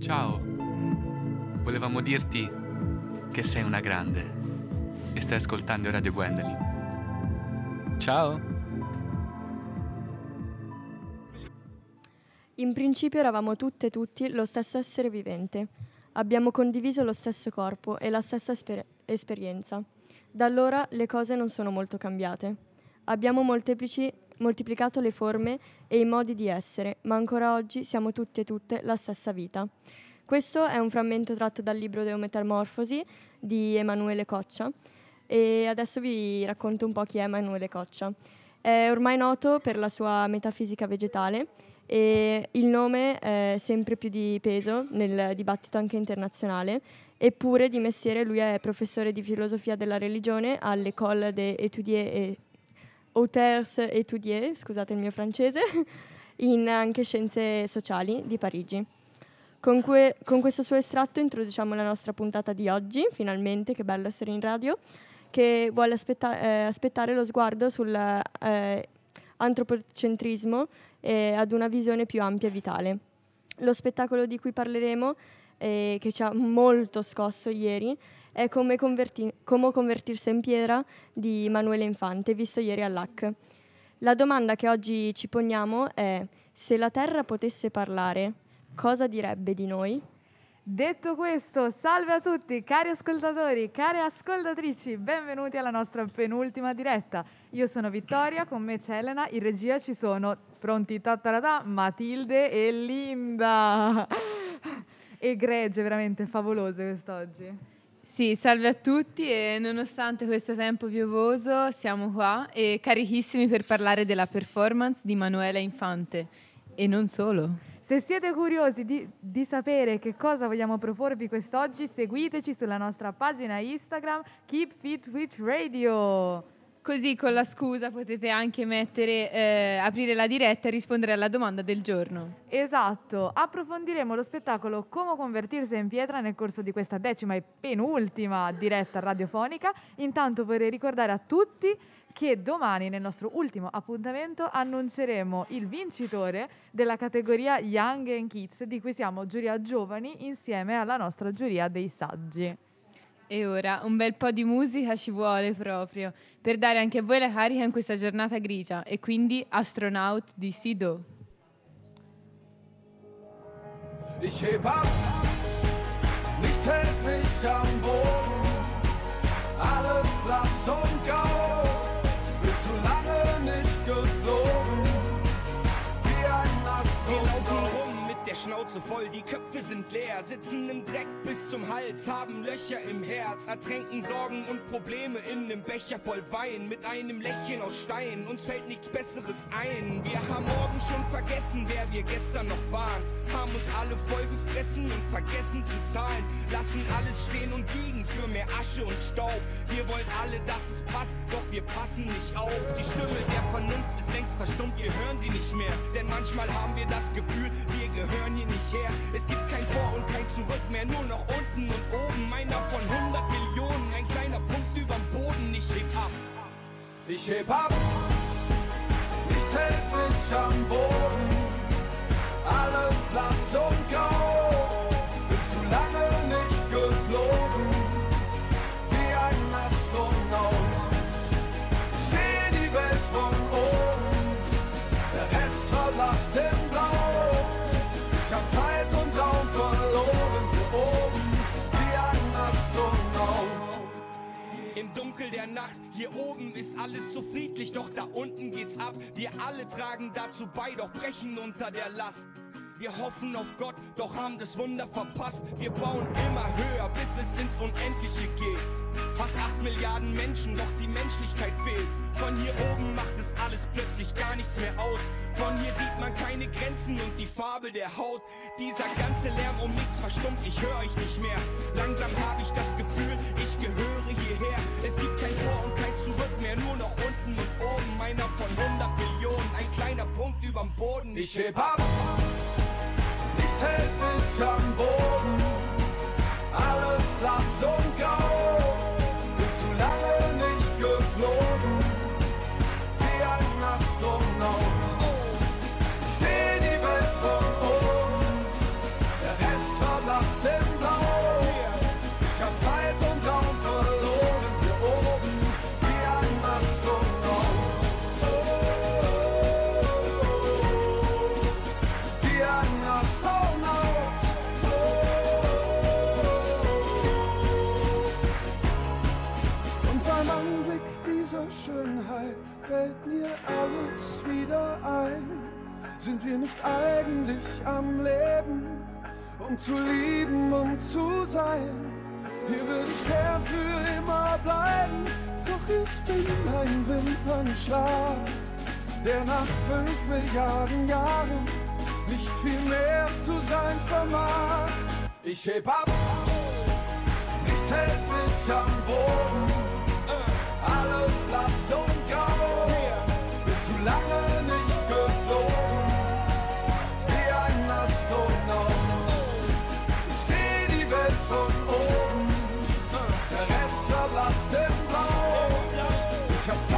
Ciao, volevamo dirti che sei una grande e stai ascoltando Radio Gwendolyn. Ciao! In principio eravamo tutte e tutti lo stesso essere vivente. Abbiamo condiviso lo stesso corpo e la stessa esper- esperienza. Da allora le cose non sono molto cambiate. Abbiamo molteplici- moltiplicato le forme e i modi di essere, ma ancora oggi siamo tutti e tutte la stessa vita. Questo è un frammento tratto dal libro Deometamorfosi di Emanuele Coccia e adesso vi racconto un po' chi è Emanuele Coccia. È ormai noto per la sua metafisica vegetale e il nome è sempre più di peso nel dibattito anche internazionale, eppure di mestiere lui è professore di filosofia della religione all'École des étudiers et Auteurs étudiés, scusate il mio francese, in anche scienze sociali di Parigi. Con, que- con questo suo estratto introduciamo la nostra puntata di oggi, finalmente, che bello essere in radio, che vuole aspetta- eh, aspettare lo sguardo sull'antropocentrismo eh, e ad una visione più ampia e vitale. Lo spettacolo di cui parleremo, eh, che ci ha molto scosso ieri, è come, converti- come convertirsi in pietra di Emanuele Infante, visto ieri all'AC. La domanda che oggi ci poniamo è se la Terra potesse parlare, cosa direbbe di noi? Detto questo, salve a tutti, cari ascoltatori, care ascoltatrici, benvenuti alla nostra penultima diretta. Io sono Vittoria, con me c'è Elena, in regia ci sono, pronti, tatarata, Matilde e Linda. Egregie, veramente favolose quest'oggi. Sì, salve a tutti e nonostante questo tempo piovoso siamo qua e carichissimi per parlare della performance di Manuela Infante e non solo. Se siete curiosi di, di, sapere che cosa vogliamo proporvi quest'oggi, seguiteci sulla nostra pagina Instagram Keep Fit with Radio. Così con la scusa potete anche mettere, eh, aprire la diretta e rispondere alla domanda del giorno. Esatto, approfondiremo lo spettacolo Come convertirsi in pietra nel corso di questa decima e penultima diretta radiofonica. Intanto vorrei ricordare a tutti che domani nel nostro ultimo appuntamento annunceremo il vincitore della categoria Young and Kids di cui siamo giuria giovani insieme alla nostra giuria dei saggi. E ora un bel po' di musica ci vuole proprio per dare anche a voi la carica in questa giornata grigia e quindi Astronaut di Sido. Ich heb ab, nichts hält mich am Boden, alles blass und Schnauze voll, die Köpfe sind leer, sitzen im Dreck bis zum Hals, haben Löcher im Herz, ertränken Sorgen und Probleme in nem Becher voll Wein, mit einem Lächeln aus Stein, uns fällt nichts Besseres ein. Wir haben morgen schon vergessen, wer wir gestern noch waren, haben uns alle voll gefressen und vergessen zu zahlen, lassen alles stehen und liegen für mehr Asche und Staub. Wir wollen alle, dass es passt, doch wir passen nicht auf. Die Stimme der Vernunft ist längst verstummt, wir hören sie nicht mehr, denn manchmal haben wir das Gefühl, wir gehören gehören hier nicht her. Es gibt kein Vor und kein Zurück mehr, nur noch unten und oben. Meiner von 100 Millionen, ein kleiner Punkt überm Boden. Ich heb ab. Ich heb ab. Nichts hält mich am Boden. Alles blass und grau. Bin zu lange Im Dunkel der Nacht, hier oben ist alles so friedlich, doch da unten geht's ab. Wir alle tragen dazu bei, doch brechen unter der Last. Wir hoffen auf Gott, doch haben das Wunder verpasst. Wir bauen immer höher, bis es ins Unendliche geht. Fast 8 Milliarden Menschen, doch die Menschlichkeit fehlt. Von hier oben macht es alles plötzlich gar nichts mehr aus. Von hier sieht man keine Grenzen und die Farbe der Haut. Dieser ganze Lärm um nichts verstummt, ich höre euch nicht mehr. Langsam habe ich das Gefühl, ich gehöre hierher. Es gibt kein Vor und kein Zurück mehr, nur noch unten und oben. Meiner von 100 Millionen, ein kleiner Punkt überm Boden. Ich heb ab, nichts hält mich am Boden. Alles blass und grau, sind wir nicht eigentlich am Leben, um zu lieben und zu sein? Hier würde ich gern für immer bleiben, doch ich bin ein Wimpernschlag, der nach fünf Milliarden Jahren nicht viel mehr zu sein vermag. Ich heb ab, nichts hält mich am Boden, alles blass und grau, bin zu lange nicht Ich hab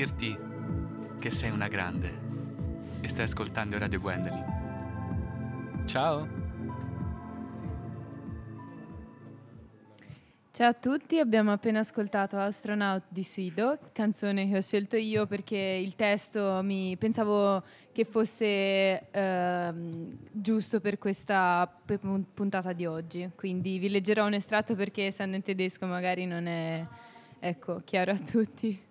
dirti che sei una grande e stai ascoltando Radio Gwendolyn. Ciao. Ciao a tutti, abbiamo appena ascoltato Astronaut di Sido, canzone che ho scelto io perché il testo mi pensavo che fosse ehm, giusto per questa puntata di oggi, quindi vi leggerò un estratto perché essendo in tedesco magari non è ecco, chiaro a tutti.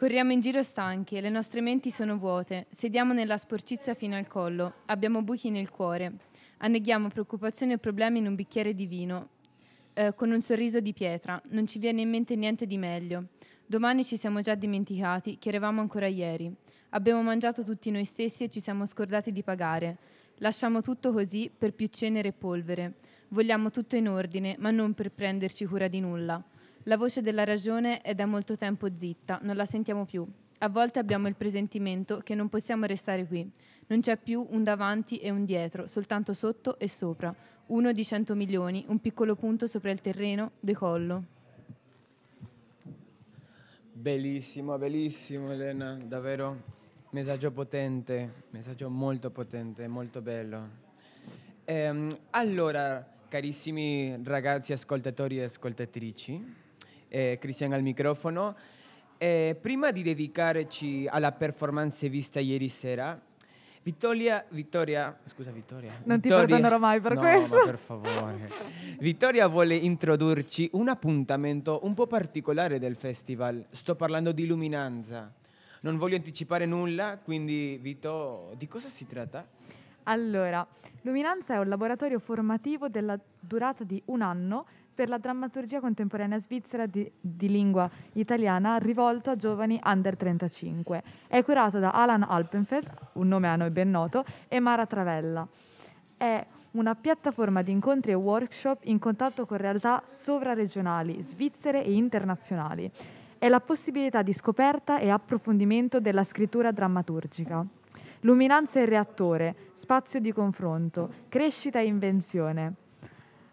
Corriamo in giro stanchi le nostre menti sono vuote. Sediamo nella sporcizia fino al collo. Abbiamo buchi nel cuore. Anneghiamo preoccupazioni e problemi in un bicchiere di vino. eh, con un sorriso di pietra. Non ci viene in mente niente di meglio. Domani ci siamo già dimenticati che eravamo ancora ieri. Abbiamo mangiato tutti noi stessi e ci siamo scordati di pagare. Lasciamo tutto così per più cenere e polvere. Vogliamo tutto in ordine, ma non per prenderci cura di nulla. La voce della ragione è da molto tempo zitta, non la sentiamo più. A volte abbiamo il presentimento che non possiamo restare qui. Non c'è più un davanti e un dietro, soltanto sotto e sopra. Uno di 100 milioni, un piccolo punto sopra il terreno, decollo. Bellissimo, bellissimo Elena, davvero messaggio potente, messaggio molto potente, molto bello. Ehm, allora, carissimi ragazzi ascoltatori e ascoltatrici, eh, Cristian al microfono, eh, prima di dedicarci alla performance vista ieri sera, Vittoria, Vittoria, scusa Vittoria. Non ti Vittoria- perdonerò mai per no, questo. ma per favore. Vittoria vuole introdurci un appuntamento un po' particolare del festival. Sto parlando di Luminanza. Non voglio anticipare nulla, quindi Vito, di cosa si tratta? Allora, Luminanza è un laboratorio formativo della durata di un anno per la drammaturgia contemporanea svizzera di, di lingua italiana rivolto a giovani under 35. È curato da Alan Alpenfeld, un nome a noi ben noto, e Mara Travella. È una piattaforma di incontri e workshop in contatto con realtà sovraregionali, svizzere e internazionali. È la possibilità di scoperta e approfondimento della scrittura drammaturgica. Luminanza e reattore, spazio di confronto, crescita e invenzione.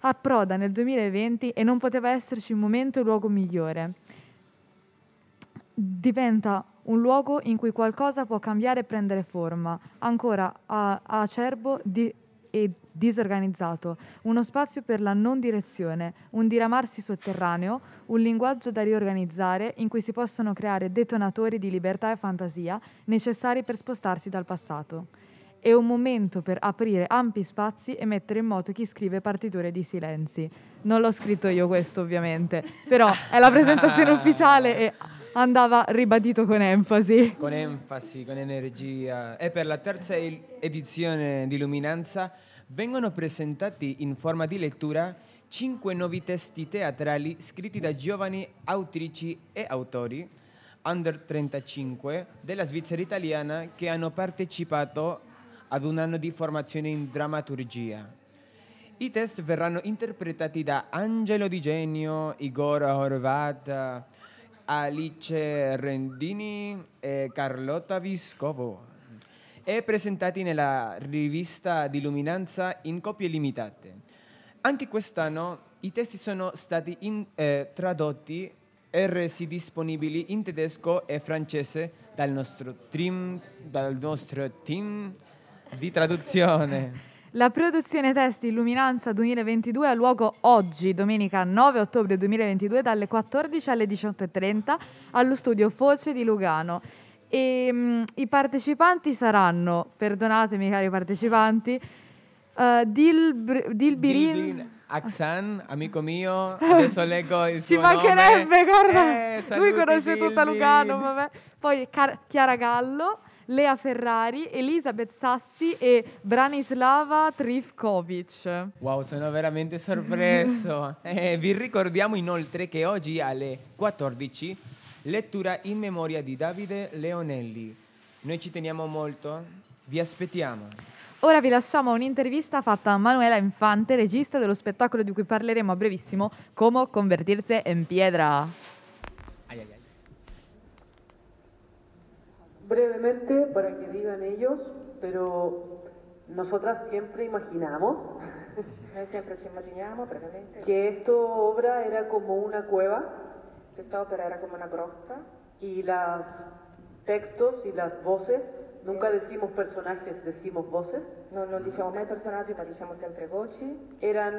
Approda nel 2020 e non poteva esserci un momento e luogo migliore. Diventa un luogo in cui qualcosa può cambiare e prendere forma, ancora acerbo di- e disorganizzato, uno spazio per la non direzione, un diramarsi sotterraneo, un linguaggio da riorganizzare in cui si possono creare detonatori di libertà e fantasia necessari per spostarsi dal passato. È un momento per aprire ampi spazi e mettere in moto chi scrive partiture di silenzi. Non l'ho scritto io questo ovviamente, però è la presentazione ufficiale e andava ribadito con enfasi. Con enfasi, con energia. E per la terza edizione di Luminanza vengono presentati in forma di lettura cinque nuovi testi teatrali scritti da giovani autrici e autori under 35 della Svizzera italiana che hanno partecipato ad un anno di formazione in drammaturgia. I test verranno interpretati da Angelo Di Genio, Igor Horvat, Alice Rendini e Carlotta Viscovo e presentati nella rivista di Luminanza in copie limitate. Anche quest'anno I testi sono stati in- eh, tradotti e resi disponibili in tedesco e francese dal nostro team, dal nostro team di traduzione. La produzione testi Illuminanza 2022 ha luogo oggi, domenica 9 ottobre 2022, dalle 14 alle 18.30 allo studio Foce di Lugano. E, mm, I partecipanti saranno, perdonatemi cari partecipanti, eh, Dilbr- Dilbirin... Dilbin Aksan, amico mio, adesso leggo il Ci suo mancherebbe, nome. guarda, Eh, lui conosce tutta. Lugano, vabbè. Poi Car- Chiara Gallo, Lea Ferrari, Elisabeth Sassi e Branislava Trifkovic. Wow, sono veramente sorpreso. Eh, vi ricordiamo inoltre che oggi alle 14 lettura in memoria di Davide Leonelli. Noi ci teniamo molto, vi aspettiamo. Ora vi lasciamo un'intervista fatta a Manuela Infante, regista dello spettacolo di cui parleremo a brevissimo, Come convertirse en piedra. Brevemente, para que digan ellos, pero nosotras siempre imaginamos Noi sempre ci immaginiamo brevemente. que esta obra era como una cueva. Quest'opera era come una grotta. Y los textos y las voces, nunca decimos personajes, decimos voces, non, non diciamo mai personaggi ma diciamo sempre voci eran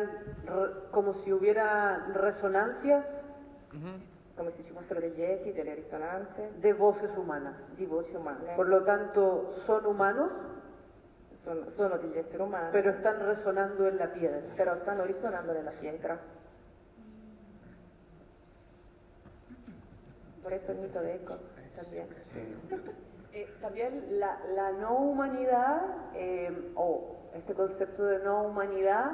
re- como si hubiera resonancias come se ci fossero degli echi, delle risonanze de voces humanas. di voci umane Por lo tanto, son humanos, sono, sono degli esseri umani pero están resonando en la piedra. però stanno risuonando nella pietra por eso el mito de eco también. Eh, también la, la no humanidad, eh, o este concepto de no humanidad,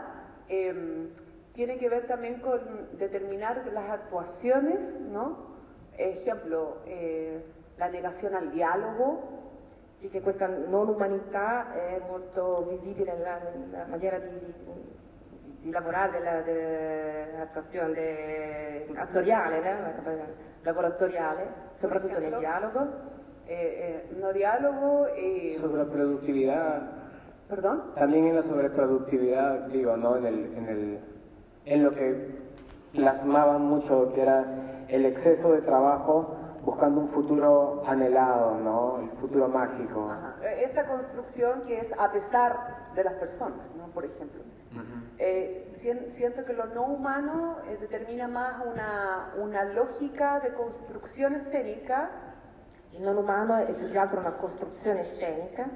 eh, tiene que ver también con determinar las actuaciones, ¿no? Ejemplo, eh, la negación al diálogo, sì che questa non umanità è molto visibile nella, nella maniera di, di, di lavorare della, dell'attuazione de- attoriale, né? lavoro attoriale, soprattutto nel dialogo eh, eh, no diálogo, eh, Sobreproductividad, perdón, también en la sobreproductividad, digo, ¿no? En, el, en, el, en lo que plasmaban mucho, que era el exceso de trabajo buscando un futuro anhelado, ¿no? El futuro mágico. Ajá. Eh, Esa construcción que es a pesar de las personas, ¿no? Por ejemplo. Eh, sien- siento que lo no humano eh, determina más una, una lógica de construcción escénica Il non umano è più che altro una costruzione scenica,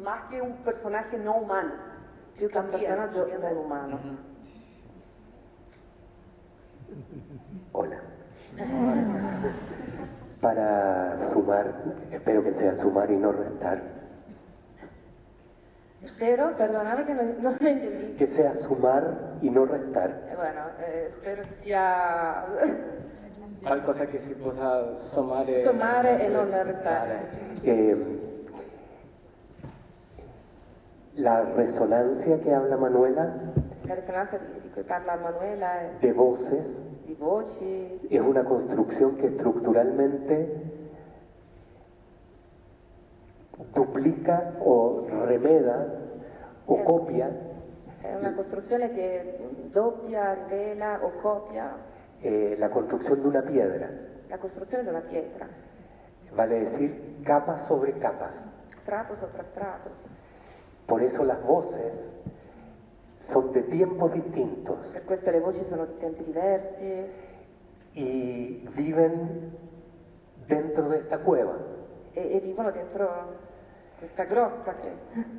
más que un personaje no humano. più che un personaggio non umano. Hola. Para sumar, espero que sea sumar y no restar, Spero, perdonate che non, non lo intendi. que sea sumar y no restar, bueno, eh, spero che sia Qualcosa che si possa sommare, sommare e non restare. Eh, la resonancia que habla Manuela La risonanza di, cui parla Manuela de voces. di voci, es una construcción que estructuralmente duplica o remeda o copia. è una costruzione che doppia, rivela o copia. Eh, la construcción de una piedra, la costruzione di una pietra, vale decir capas sobre capas. strato sopra strato. Por eso las voces son de tiempos distintos. Per questo le voci sono di tempi diversi. Y viven dentro de esta cueva. E, e vivono dentro questa grotta che,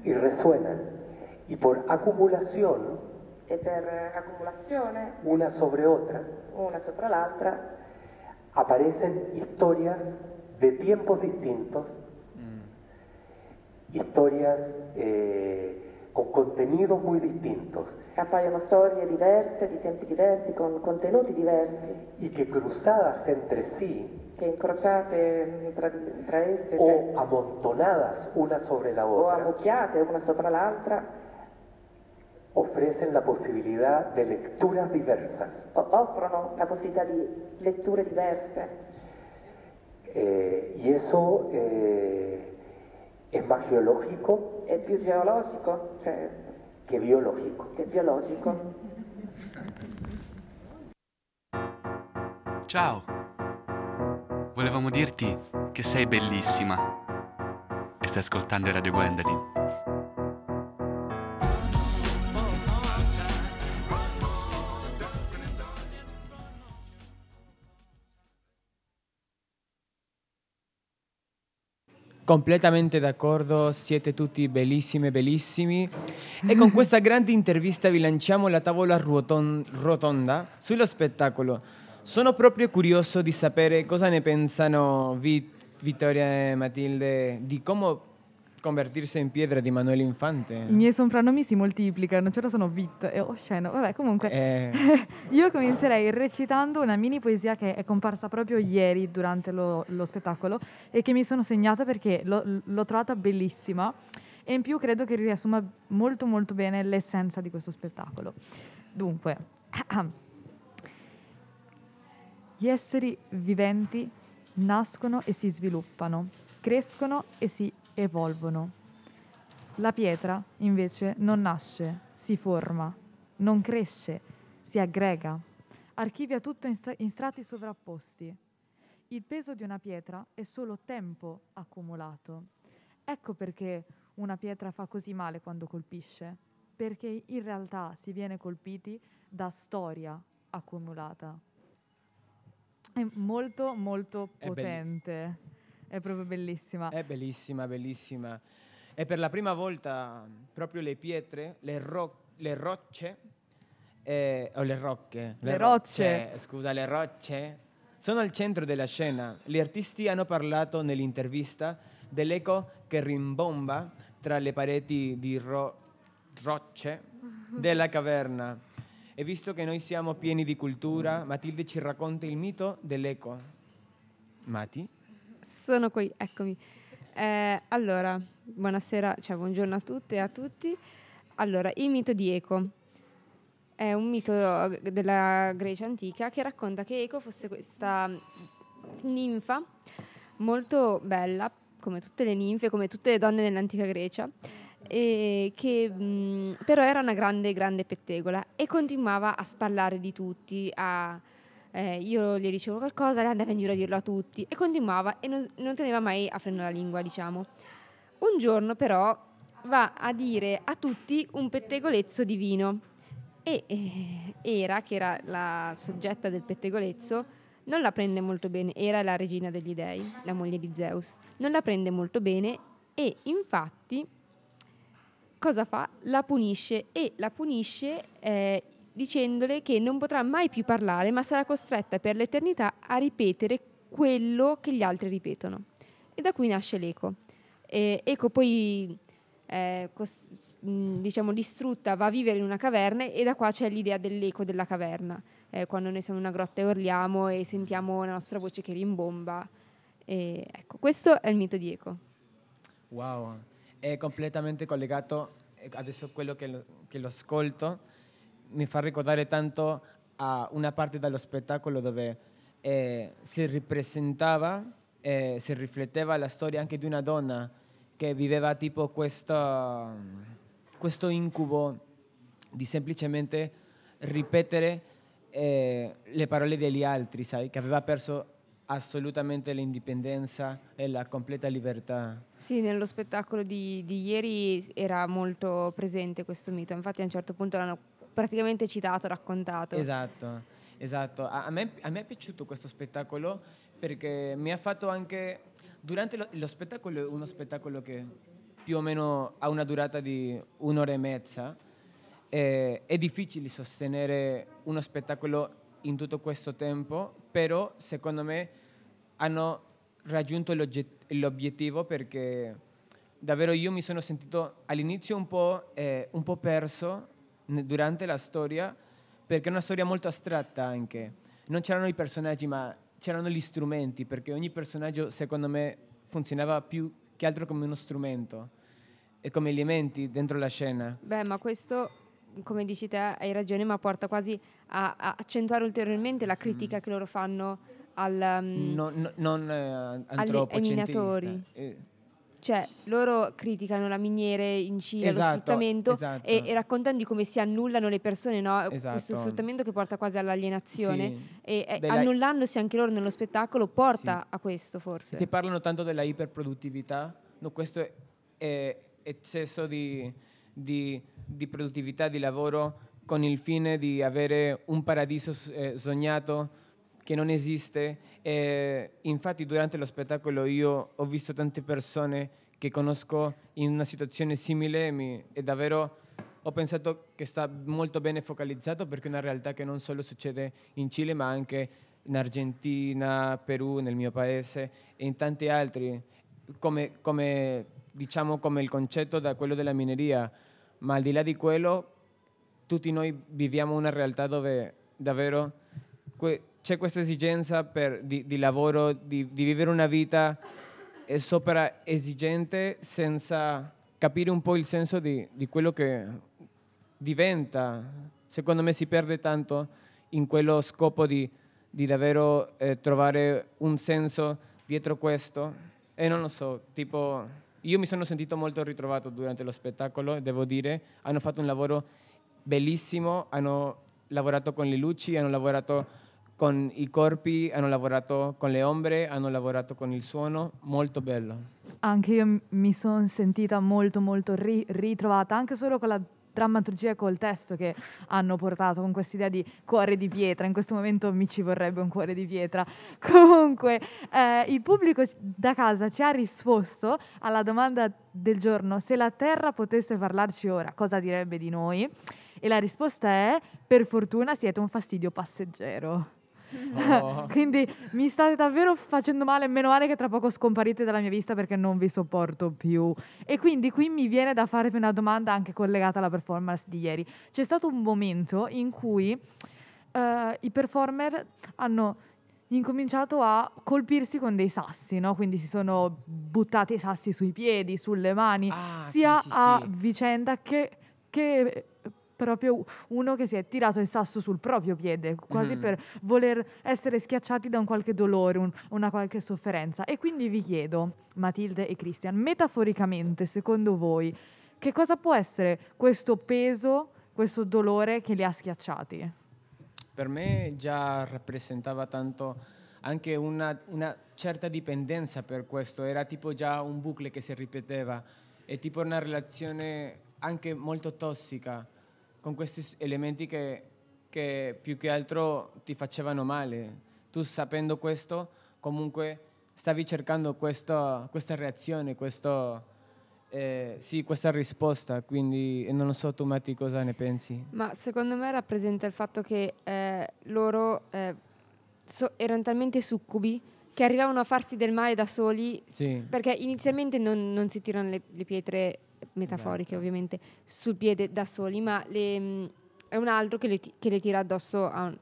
y resuenan. Y por acumulación, e per accumulazione, una sobre otra, una sopra l'altra, aparecen historias de tiempos distintos, historias eh, con contenidos muy distintos appaiono storie diverse, di tempi diversi, con contenuti diversi, y que cruzadas entre sí che incrociate tra, tra esse, cioè, o amontonadas una sobre la o otra, ammucchiate una sopra l'altra, ofrecen la posibilidad de lecturas diversas. o- offrono la possibilità di letture diverse. Eh, y eso eh, È más geológico. È più geologico. Cioè, che biologico. Che biologico. Ciao. Volevamo dirti che sei bellissima. E stai ascoltando Radio Gwendoline. Completamente d'accordo, siete tutti bellissimi e bellissimi. E con questa grande intervista vi lanciamo la tavola ruoton- rotonda sullo spettacolo. Sono proprio curioso di sapere cosa ne pensano Vit- Vittoria e Matilde di come convertirsi in pietra di Manuel Infante. I miei soprannomi si moltiplicano, cioè sono Vit e Osceno. Vabbè, comunque Eh, io comincerei recitando una mini poesia che è comparsa proprio ieri durante lo, lo spettacolo e che mi sono segnata perché l'ho, l'ho trovata bellissima e in più credo che riassuma molto molto bene l'essenza di questo spettacolo. Dunque, gli esseri viventi nascono e si sviluppano, crescono e si evolvono. La pietra, invece, non nasce, si forma, non cresce, si aggrega, archivia tutto in, stra- in strati sovrapposti. Il peso di una pietra è solo tempo accumulato. Ecco perché una pietra fa così male quando colpisce, perché in realtà si viene colpiti da storia accumulata. È molto molto È potente, è proprio bellissima. è bellissima, bellissima. E per la prima volta proprio le pietre, le, ro- le rocce, eh, o le rocche. Le rocce. Scusa, le rocce sono al centro della scena. Gli artisti hanno parlato nell'intervista dell'eco che rimbomba tra le pareti di ro- rocce della caverna. E visto che noi siamo pieni di cultura, Matilde ci racconta il mito dell'eco. Mati? Sono qui, eccomi. Eh, allora, buonasera, cioè buongiorno a tutte e a tutti. Allora, il mito di Eco è un mito della Grecia antica che racconta che Eco fosse questa ninfa molto bella, come tutte le ninfe, come tutte le donne dell'antica Grecia, e che mh, però era una grande, grande pettegola e continuava a sparlare di tutti, a eh, io gli dicevo qualcosa, lei andava in giro a dirlo a tutti e continuava e non, non teneva mai a freno la lingua, diciamo. Un giorno però va a dire a tutti un pettegolezzo di vino e eh, Era, che era la soggetta del pettegolezzo, non la prende molto bene. Era la regina degli dei, la moglie di Zeus. Non la prende molto bene e infatti cosa fa? La punisce e la punisce eh, dicendole che non potrà mai più parlare, ma sarà costretta per l'eternità a ripetere quello che gli altri ripetono. E da qui nasce l'eco. E Eco poi, eh, cos- mh, diciamo, distrutta, va a vivere in una caverna e da qua c'è l'idea dell'eco della caverna. Eh, quando noi siamo in una grotta e urliamo e sentiamo la nostra voce che rimbomba. E, ecco, questo è il mito di Eco. Wow, è completamente collegato, eh, adesso quello che lo, che lo ascolto mi fa ricordare tanto a una parte dello spettacolo dove eh, si ripresentava, eh, si rifletteva la storia anche di una donna che viveva tipo questo, questo incubo di semplicemente ripetere eh, le parole degli altri, sai, che aveva perso assolutamente l'indipendenza e la completa libertà. Sì, nello spettacolo di, di ieri era molto presente questo mito, infatti a un certo punto l'hanno praticamente citato, raccontato. Esatto, esatto. A, me, a me è piaciuto questo spettacolo perché mi ha fatto anche... Durante lo, lo spettacolo, è uno spettacolo che più o meno ha una durata di un'ora e mezza, eh, è difficile sostenere uno spettacolo in tutto questo tempo, però secondo me hanno raggiunto l'obiettivo perché davvero io mi sono sentito all'inizio un po', eh, un po' perso durante la storia perché è una storia molto astratta anche. Non c'erano i personaggi ma c'erano gli strumenti perché ogni personaggio secondo me funzionava più che altro come uno strumento e come elementi dentro la scena. Beh, ma questo, come dici te, hai ragione, ma porta quasi a, a accentuare ulteriormente la critica che loro fanno al, um, Non, non- non, eh, antropocentista. minatori. Eh, cioè loro criticano la miniere in lo Esatto, sfruttamento esatto. e, e raccontano di come si annullano le persone, no? questo Esatto. sfruttamento che porta quasi all'alienazione Sì. e, e Della- annullandosi anche loro nello spettacolo porta a questo forse. Ti parlano tanto della iperproduttività, no, questo è, è eccesso di, di- di produttività, di lavoro con il fine di avere un paradiso eh, sognato che non esiste. E infatti durante lo spettacolo io ho visto tante persone che conosco in una situazione simile e, mi- e davvero ho pensato che sta molto bene focalizzato perché è una realtà che non solo succede in Cile ma anche in Argentina, Perù, nel mio paese e in tanti altri, come, come, diciamo come il concetto da quello della mineria, ma al di là di quello tutti noi viviamo una realtà dove davvero que- c'è questa esigenza per- di, di lavoro, di, di vivere una vita eh, sopra esigente senza capire un po' il senso di, di quello che diventa. Secondo me si perde tanto in quello scopo di, di davvero eh, trovare un senso dietro questo. E non lo so, tipo, io mi sono sentito molto ritrovato durante lo spettacolo, devo dire. Hanno fatto un lavoro bellissimo, hanno lavorato con le luci, hanno lavorato con i corpi, hanno lavorato con le ombre, hanno lavorato con il suono, molto bello. Anche io mi sono sentita molto molto ri- ritrovata, anche solo con la drammaturgia e col testo che hanno portato con questa idea di cuore di pietra. In questo momento mi ci vorrebbe un cuore di pietra. Comunque, eh, il pubblico da casa ci ha risposto alla domanda del giorno: se la Terra potesse parlarci ora, cosa direbbe di noi? E la risposta è: per fortuna siete un fastidio passeggero. Oh. Quindi mi state davvero facendo male, meno male che tra poco scomparite dalla mia vista perché non vi sopporto più. E quindi qui mi viene da farvi una domanda anche collegata alla performance di ieri. C'è stato un momento in cui eh, i performer hanno incominciato a colpirsi con dei sassi, no? Quindi si sono buttati i sassi sui piedi, sulle mani, sia sì, sì, a sì. vicenda che, che proprio uno che si è tirato il sasso sul proprio piede, quasi Mhm. per voler essere schiacciati da un qualche dolore, un- una qualche sofferenza. E quindi vi chiedo, Matilde e Christian, metaforicamente, secondo voi, che cosa può essere questo peso, questo dolore che li ha schiacciati? Per me già rappresentava tanto anche una, una certa dipendenza per questo, era tipo già un bucle che si ripeteva, è tipo una relazione anche molto tossica con questi elementi che, che più che altro ti facevano male. Tu sapendo questo comunque stavi cercando questo- questa reazione, questo, eh, sì, questa risposta, quindi non lo so tu Matti cosa ne pensi. Ma secondo me rappresenta il fatto che eh, loro eh, so- erano talmente succubi che arrivavano a farsi del male da soli, s- Sì. perché inizialmente non, non si tirano le, le pietre metaforiche Esatto. ovviamente sul piede da soli, ma le, mh, è un altro che le, che le tira addosso a-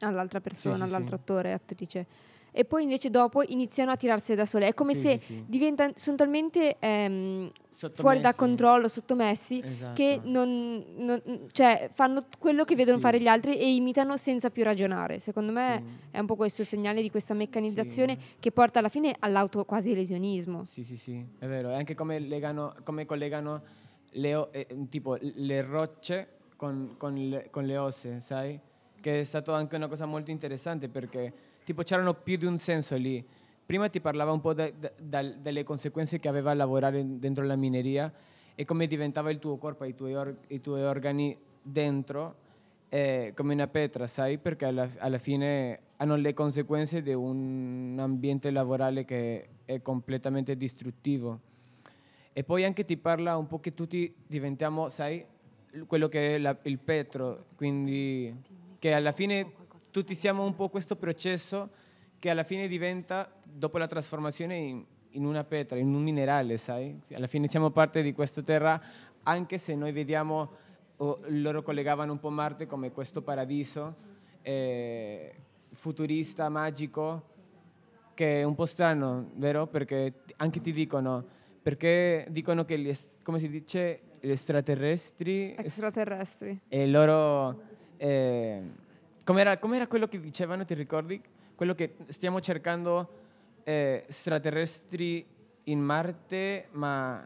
all'altra persona, sì, all'altro sì. attore, attrice. E poi invece dopo iniziano a tirarsene da sole. È come Sì, se sì, sì. sono talmente ehm, fuori da controllo, sottomessi, Esatto. che non, non- cioè, fanno quello che vedono fare gli altri e imitano senza più ragionare. Secondo me è un po' questo il segnale di questa meccanizzazione che porta alla fine all'auto quasi lesionismo. Sì, sì, sì, è vero. E anche come, legano, come collegano le, eh, tipo, le rocce con, con le, con le osse, sai? Che è stato anche una cosa molto interessante perché tipo, c'erano più di un senso lì. Prima ti parlava un po' de- dal- delle conseguenze che aveva lavorare dentro la mineria e come diventava il tuo corpo, i tuoi, or- i tuoi organi dentro eh, come una pietra, sai? Perché alla, alla fine hanno le conseguenze di un ambiente lavorale che è completamente distruttivo. E poi anche ti parla un po' che tutti diventiamo, sai, quello che è la- il petro, quindi che alla fine tutti siamo un po' questo processo che alla fine diventa, dopo la trasformazione, in, in una pietra, in un minerale, sai? Alla fine siamo parte di questa terra, anche se noi vediamo, o loro collegavano un po' Marte come questo paradiso eh, futurista, magico, che è un po' strano, vero? Perché anche ti dicono, perché dicono che gli, come si dice, gli extraterrestri Extraterrestri. e loro... Eh, com'era, com'era quello che dicevano, ti ricordi? Quello che stiamo cercando eh, extraterrestri in Marte, ma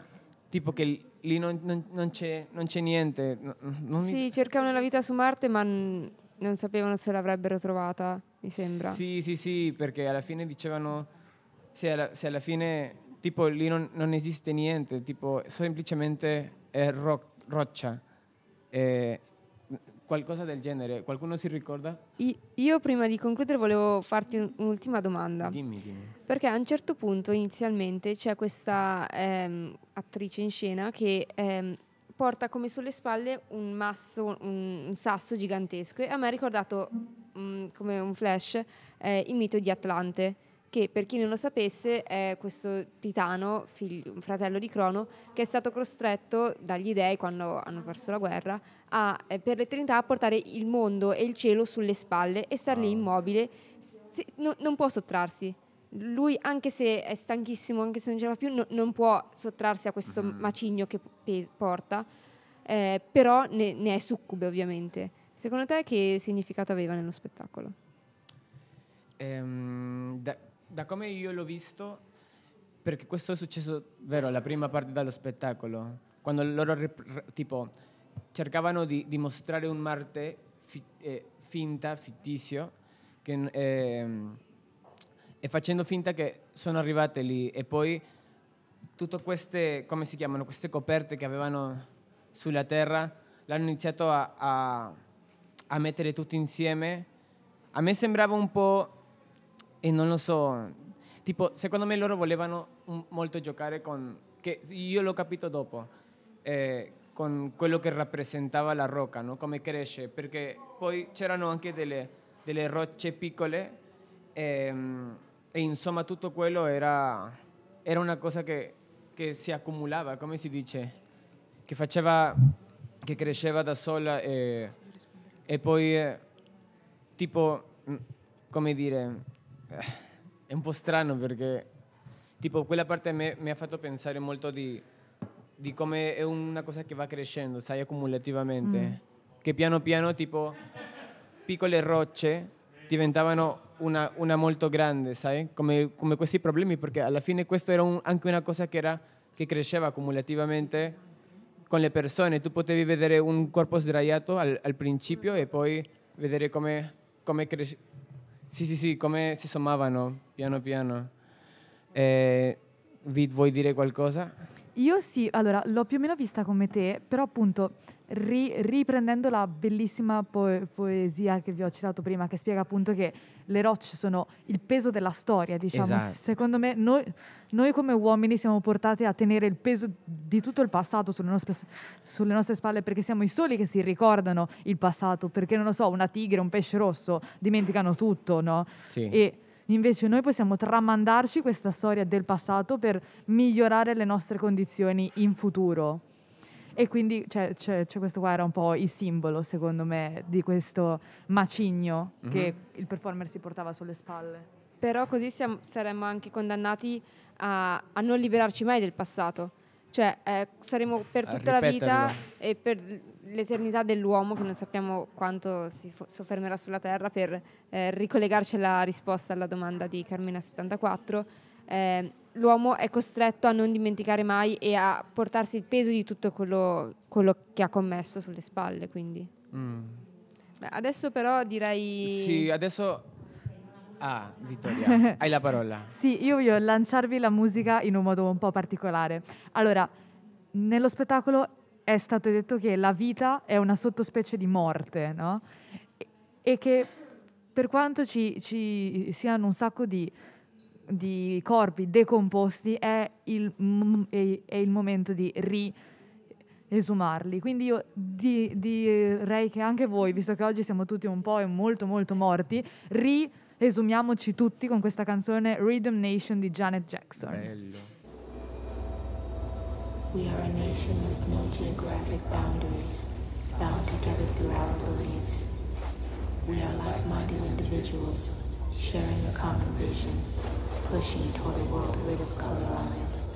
tipo che lì non, non- non c'è, non c'è niente. Sì, cercavano la vita su Marte, ma n- non sapevano se l'avrebbero trovata, mi sembra. Sì, sì, sì, perché alla fine dicevano, se alla, se alla fine, tipo, lì non, non esiste niente, tipo, semplicemente è ro- roccia, eh, qualcosa del genere. Qualcuno si ricorda? Io prima di concludere volevo farti un- un'ultima domanda. Dimmi, dimmi. Perché a un certo punto, inizialmente, c'è questa ehm, attrice in scena che ehm, porta come sulle spalle un masso, un, un sasso gigantesco e a me ha ricordato mm, come un flash eh, il mito di Atlante che per chi non lo sapesse è questo titano, figlio- un fratello di Crono, che è stato costretto dagli dei quando hanno perso la guerra a, eh, per l'eternità a portare il mondo e il cielo sulle spalle e star lì immobile, se- no- non può sottrarsi. Lui, anche se è stanchissimo, anche se non ce la fa più, no- non può sottrarsi a questo macigno che pe- porta, eh, però ne, ne è succube ovviamente. Secondo te che significato aveva nello spettacolo? Ehm, da, da come io l'ho visto, perché questo è successo, vero, la prima parte dello spettacolo, quando loro rep- tipo cercavano di, di mostrare un Marte fi- eh, finta, fittizio, che, ehm, e facendo finta che sono arrivate lì e poi tutte queste, come si chiamano, queste coperte che avevano sulla terra, l'hanno iniziato a, a- a mettere tutti insieme. A me sembrava un po', e non lo so, tipo, secondo me loro volevano molto giocare con, che io l'ho capito dopo, eh, con quello che rappresentava la rocca, no? come cresce, perché poi c'erano anche delle, delle rocce piccole ehm, e insomma tutto quello era, era una cosa che, che si accumulava, come si dice, che faceva, che cresceva da sola e, e poi eh, tipo, mm, come dire, è un po' strano perché tipo quella parte me mi ha fatto pensare molto di, di come è una cosa che va crescendo, sai, accumulativamente, Mm. che piano piano tipo piccole rocce diventavano una, una molto grande, sai, come, come questi problemi, perché alla fine questo era un- anche una cosa che, era, che cresceva accumulativamente con le persone. Tu potevi vedere un corpo sdraiato al, al principio e poi vedere come, come cres- sì, sì, sì, come si sommavano piano piano. Eh, Vid, vuoi dire qualcosa? Io sì, allora l'ho più o meno vista come te, però appunto ri- riprendendo la bellissima po- poesia che vi ho citato prima, che spiega appunto che le rocce sono il peso della storia, diciamo. Esatto. Secondo me noi, noi come uomini siamo portati a tenere il peso di tutto il passato sulle nostre, sulle nostre spalle perché siamo i soli che si ricordano il passato, perché non lo so, una tigre, un pesce rosso dimenticano tutto, no? Sì. E invece noi possiamo tramandarci questa storia del passato per migliorare le nostre condizioni in futuro. E quindi c'è, c'è- c'è questo qua era un po' il simbolo, secondo me, di questo macigno che Mhm. il performer si portava sulle spalle. Però così siamo- saremmo anche condannati a, a non liberarci mai del passato. Cioè, eh, saremo per tutta la vita e per l'eternità dell'uomo, che non sappiamo quanto si fo- soffermerà sulla Terra, per eh, ricollegarci alla risposta alla domanda di Carmina74, eh, l'uomo è costretto a non dimenticare mai e a portarsi il peso di tutto quello, quello che ha commesso sulle spalle. Quindi. Mm. Beh, adesso però direi... Sì, adesso... Ah, Vittoria, hai la parola. Sì, io voglio lanciarvi la musica in un modo un po' particolare. Allora, nello spettacolo è stato detto che la vita è una sottospecie di morte, no? E, e che per quanto ci, ci siano un sacco di, di corpi decomposti, è il, m- è- è il momento di riesumarli. Quindi io di- direi che anche voi, visto che oggi siamo tutti un po' e molto molto morti, riesumiamoci tutti con questa canzone Rhythm Nation di Janet Jackson. Bello. We are a nation with no geographic boundaries, bound together through our beliefs. We are like minded individuals, sharing a common vision, pushing toward a world rid of color lines.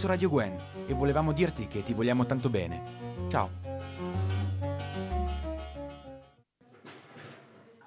Su Radio Gwen e volevamo dirti che ti vogliamo tanto bene. Ciao.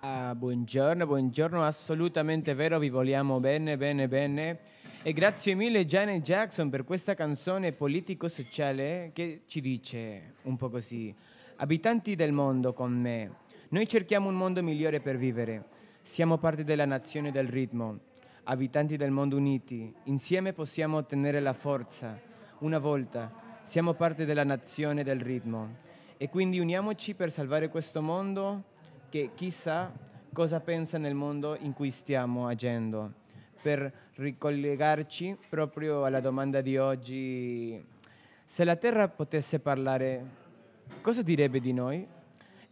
Ah, buongiorno, buongiorno, assolutamente vero, vi vogliamo bene, bene, bene. E grazie mille Janet Jackson per questa canzone politico-sociale che ci dice un po' così. Abitanti del mondo con me, noi cerchiamo un mondo migliore per vivere. Siamo parte della nazione del ritmo. Abitanti del mondo uniti, insieme possiamo ottenere la forza. Una volta siamo parte della nazione del ritmo. E quindi uniamoci per salvare questo mondo che chissà cosa pensa nel mondo in cui stiamo agendo. Per ricollegarci proprio alla domanda di oggi, se la Terra potesse parlare, cosa direbbe di noi?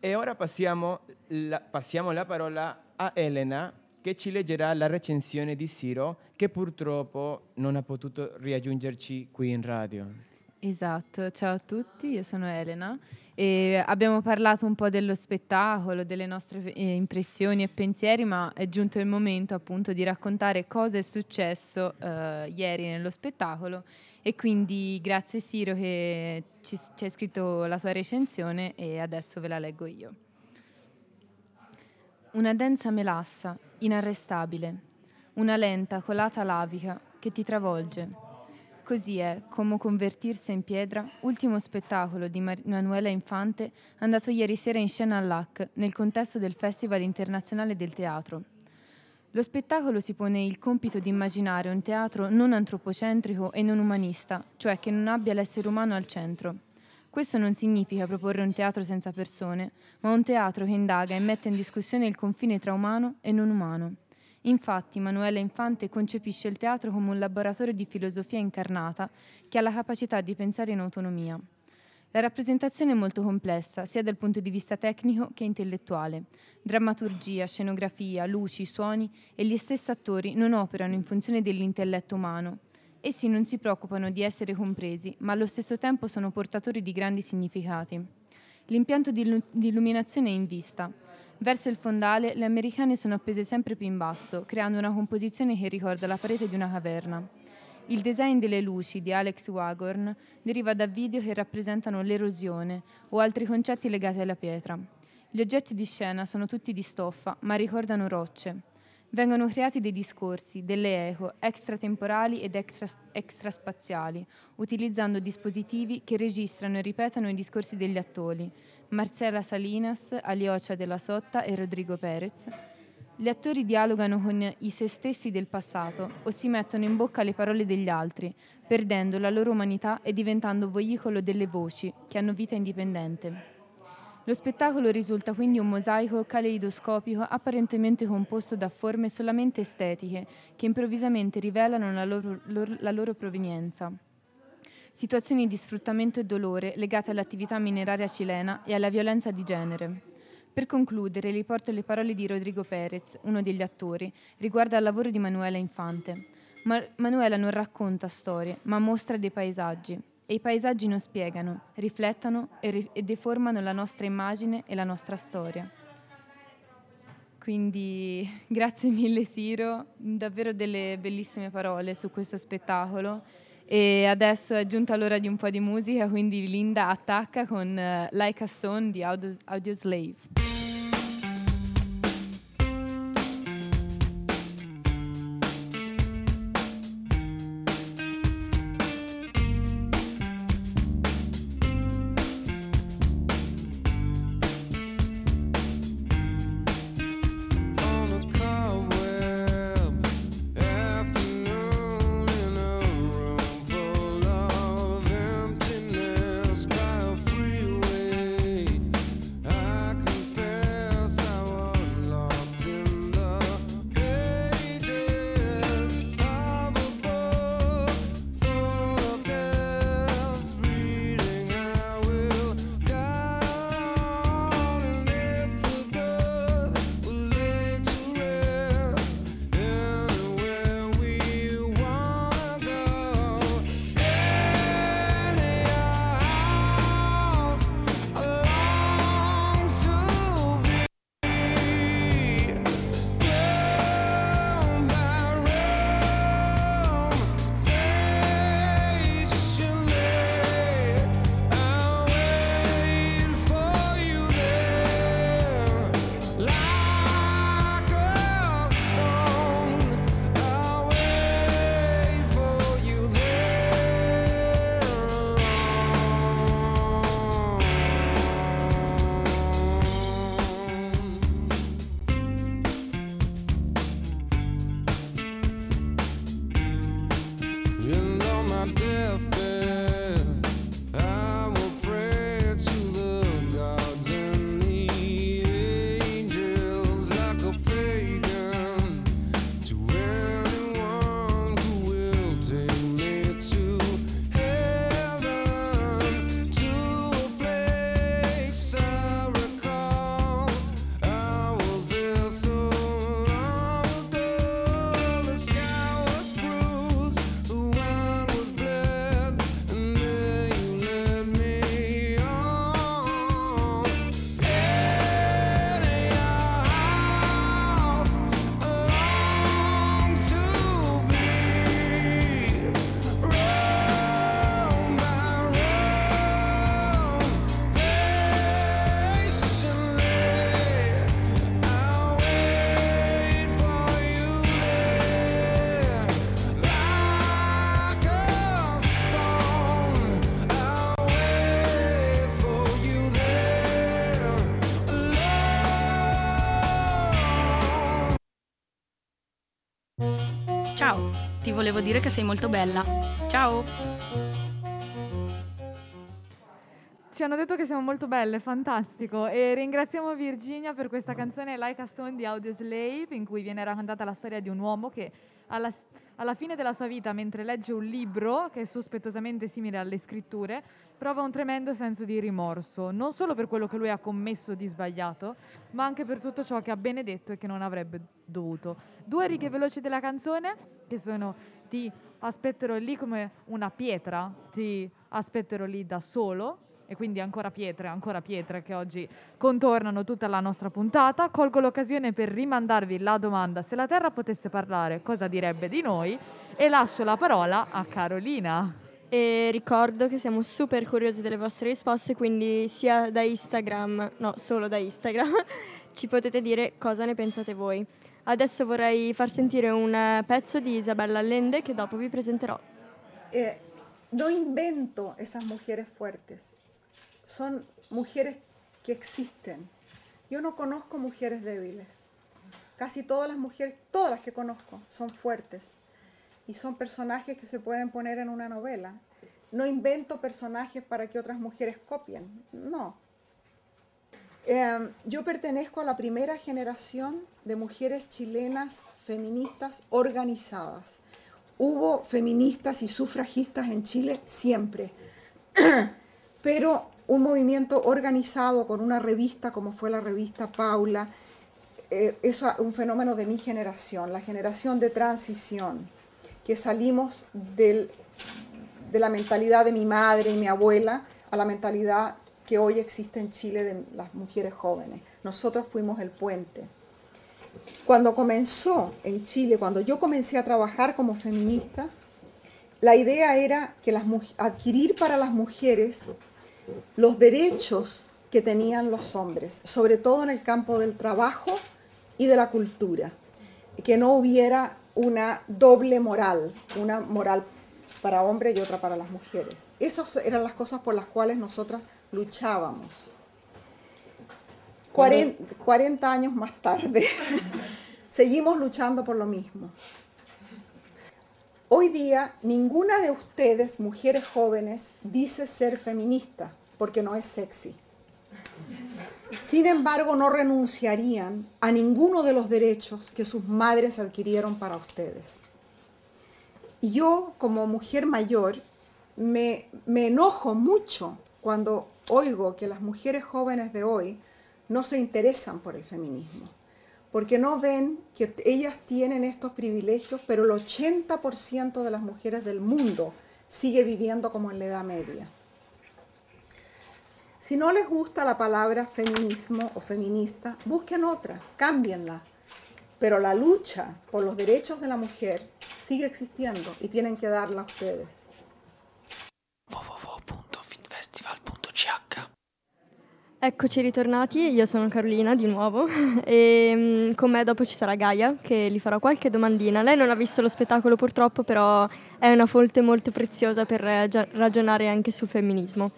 E ora passiamo la, passiamo la parola a Elena che ci leggerà la recensione di Siro che purtroppo non ha potuto riaggiungerci qui in radio. Esatto, ciao a tutti, io sono Elena e abbiamo parlato un po' dello spettacolo, delle nostre eh, impressioni e pensieri, ma è giunto il momento appunto di raccontare cosa è successo eh, ieri nello spettacolo e quindi grazie Siro che ci, ci hai scritto la tua recensione e adesso ve la leggo io. Una densa melassa, inarrestabile, una lenta colata lavica che ti travolge. Così è come convertirsi in pietra, ultimo spettacolo di Manuela Infante andato ieri sera in scena all'AC nel contesto del Festival internazionale del teatro. Lo spettacolo si pone il compito di immaginare un teatro non antropocentrico e non umanista, cioè che non abbia l'essere umano al centro. Questo non significa proporre un teatro senza persone, ma un teatro che indaga e mette in discussione il confine tra umano e non umano. Infatti, Manuela Infante concepisce il teatro come un laboratorio di filosofia incarnata che ha la capacità di pensare in autonomia. La rappresentazione è molto complessa, sia dal punto di vista tecnico che intellettuale. Drammaturgia, scenografia, luci, suoni e gli stessi attori non operano in funzione dell'intelletto umano, Essi non si preoccupano di essere compresi, ma allo stesso tempo sono portatori di grandi significati. L'impianto di, illuminazione è in vista. Verso il fondale le americane sono appese sempre più in basso, creando una composizione che ricorda la parete di una caverna. Il design delle luci di Alex Wagorn deriva da video che rappresentano l'erosione o altri concetti legati alla pietra. Gli oggetti di scena sono tutti di stoffa, ma ricordano rocce. Vengono creati dei discorsi, delle eco extratemporali ed extra, extraspaziali, utilizzando dispositivi che registrano e ripetono i discorsi degli attori, Marcela Salinas, Aliocia della Sotta e Rodrigo Perez. Gli attori dialogano con i se stessi del passato o si mettono in bocca le parole degli altri, perdendo la loro umanità e diventando veicolo delle voci che hanno vita indipendente. Lo spettacolo risulta quindi un mosaico caleidoscopico apparentemente composto da forme solamente estetiche che improvvisamente rivelano la loro, loro, la loro provenienza. Situazioni di sfruttamento e dolore legate all'attività mineraria cilena e alla violenza di genere. Per concludere, riporto le parole di Rodrigo Perez, uno degli attori, riguardo al lavoro di Manuela Infante. Ma- Manuela non racconta storie, ma mostra dei paesaggi, e i paesaggi non spiegano, riflettono e, ri- e deformano la nostra immagine e la nostra storia. Quindi grazie mille Siro, davvero delle bellissime parole su questo spettacolo. E adesso è giunta l'ora di un po' di musica, quindi Linda attacca con uh, Like a Stone di Audio, Audio Slave. Volevo dire che sei molto bella. Ciao! Ci hanno detto che siamo molto belle, fantastico. E ringraziamo Virginia per questa canzone Like a Stone di Audio Slave, in cui viene raccontata la storia di un uomo che alla, alla fine della sua vita, mentre legge un libro che è sospettosamente simile alle scritture, prova un tremendo senso di rimorso, non solo per quello che lui ha commesso di sbagliato, ma anche per tutto ciò che ha benedetto e che non avrebbe dovuto. Due righe veloci della canzone, che sono ti aspetterò lì come una pietra, ti aspetterò lì da solo, e quindi ancora pietre, ancora pietre che oggi contornano tutta la nostra puntata. Colgo l'occasione per rimandarvi la domanda se la Terra potesse parlare, cosa direbbe di noi? E lascio la parola a Carolina. E ricordo che siamo super curiosi delle vostre risposte, quindi sia da Instagram, no, solo da Instagram, ci potete dire cosa ne pensate voi. Adesso vorrei far sentire un eh, pezzo di Isabella Allende che dopo vi presenterò. Eh, no invento esas mujeres fuertes. Son mujeres que existen. Yo no conozco mujeres débiles. Casi todas las mujeres, todas las que conozco, son fuertes. Y son personajes que se pueden poner en una novela. No invento personajes para que otras mujeres copien. No. Eh, yo pertenezco a la primera generación de mujeres chilenas feministas organizadas. Hubo feministas y sufragistas en Chile siempre, pero un movimiento organizado con una revista como fue la revista Paula, eh, es un fenómeno de mi generación, la generación de transición, que salimos de la mentalidad de mi madre y mi abuela a la mentalidad que hoy existe en Chile de las mujeres jóvenes. Nosotros fuimos el puente. Cuando comenzó en Chile, cuando yo comencé a trabajar como feminista, la idea era que las, adquirir para las mujeres los derechos que tenían los hombres, sobre todo en el campo del trabajo y de la cultura, que no hubiera una doble moral, una moral para hombres y otra para las mujeres. Esas eran las cosas por las cuales nosotras luchábamos. Cuaren- 40 años más tarde, seguimos luchando por lo mismo. Hoy día ninguna de ustedes, mujeres jóvenes, dice ser feminista porque no es sexy. Sin embargo, no renunciarían a ninguno de los derechos que sus madres adquirieron para ustedes. Y yo, como mujer mayor, me, me enojo mucho cuando oigo que las mujeres jóvenes de hoy no se interesan por el feminismo, porque no ven que ellas tienen estos privilegios, pero el 80% de las mujeres del mundo sigue viviendo como en la Edad Media. Si no les gusta la palabra feminismo o feminista, busquen otra, cámbienla. Pero la lucha por los derechos de la mujer sigue existiendo y tienen que darla ustedes. Eccoci ritornati, io sono Carolina di nuovo e mm, con me dopo ci sarà Gaia che gli farò qualche domandina. Lei non ha visto lo spettacolo purtroppo, però è una fonte molto preziosa per eh, ragionare anche sul femminismo.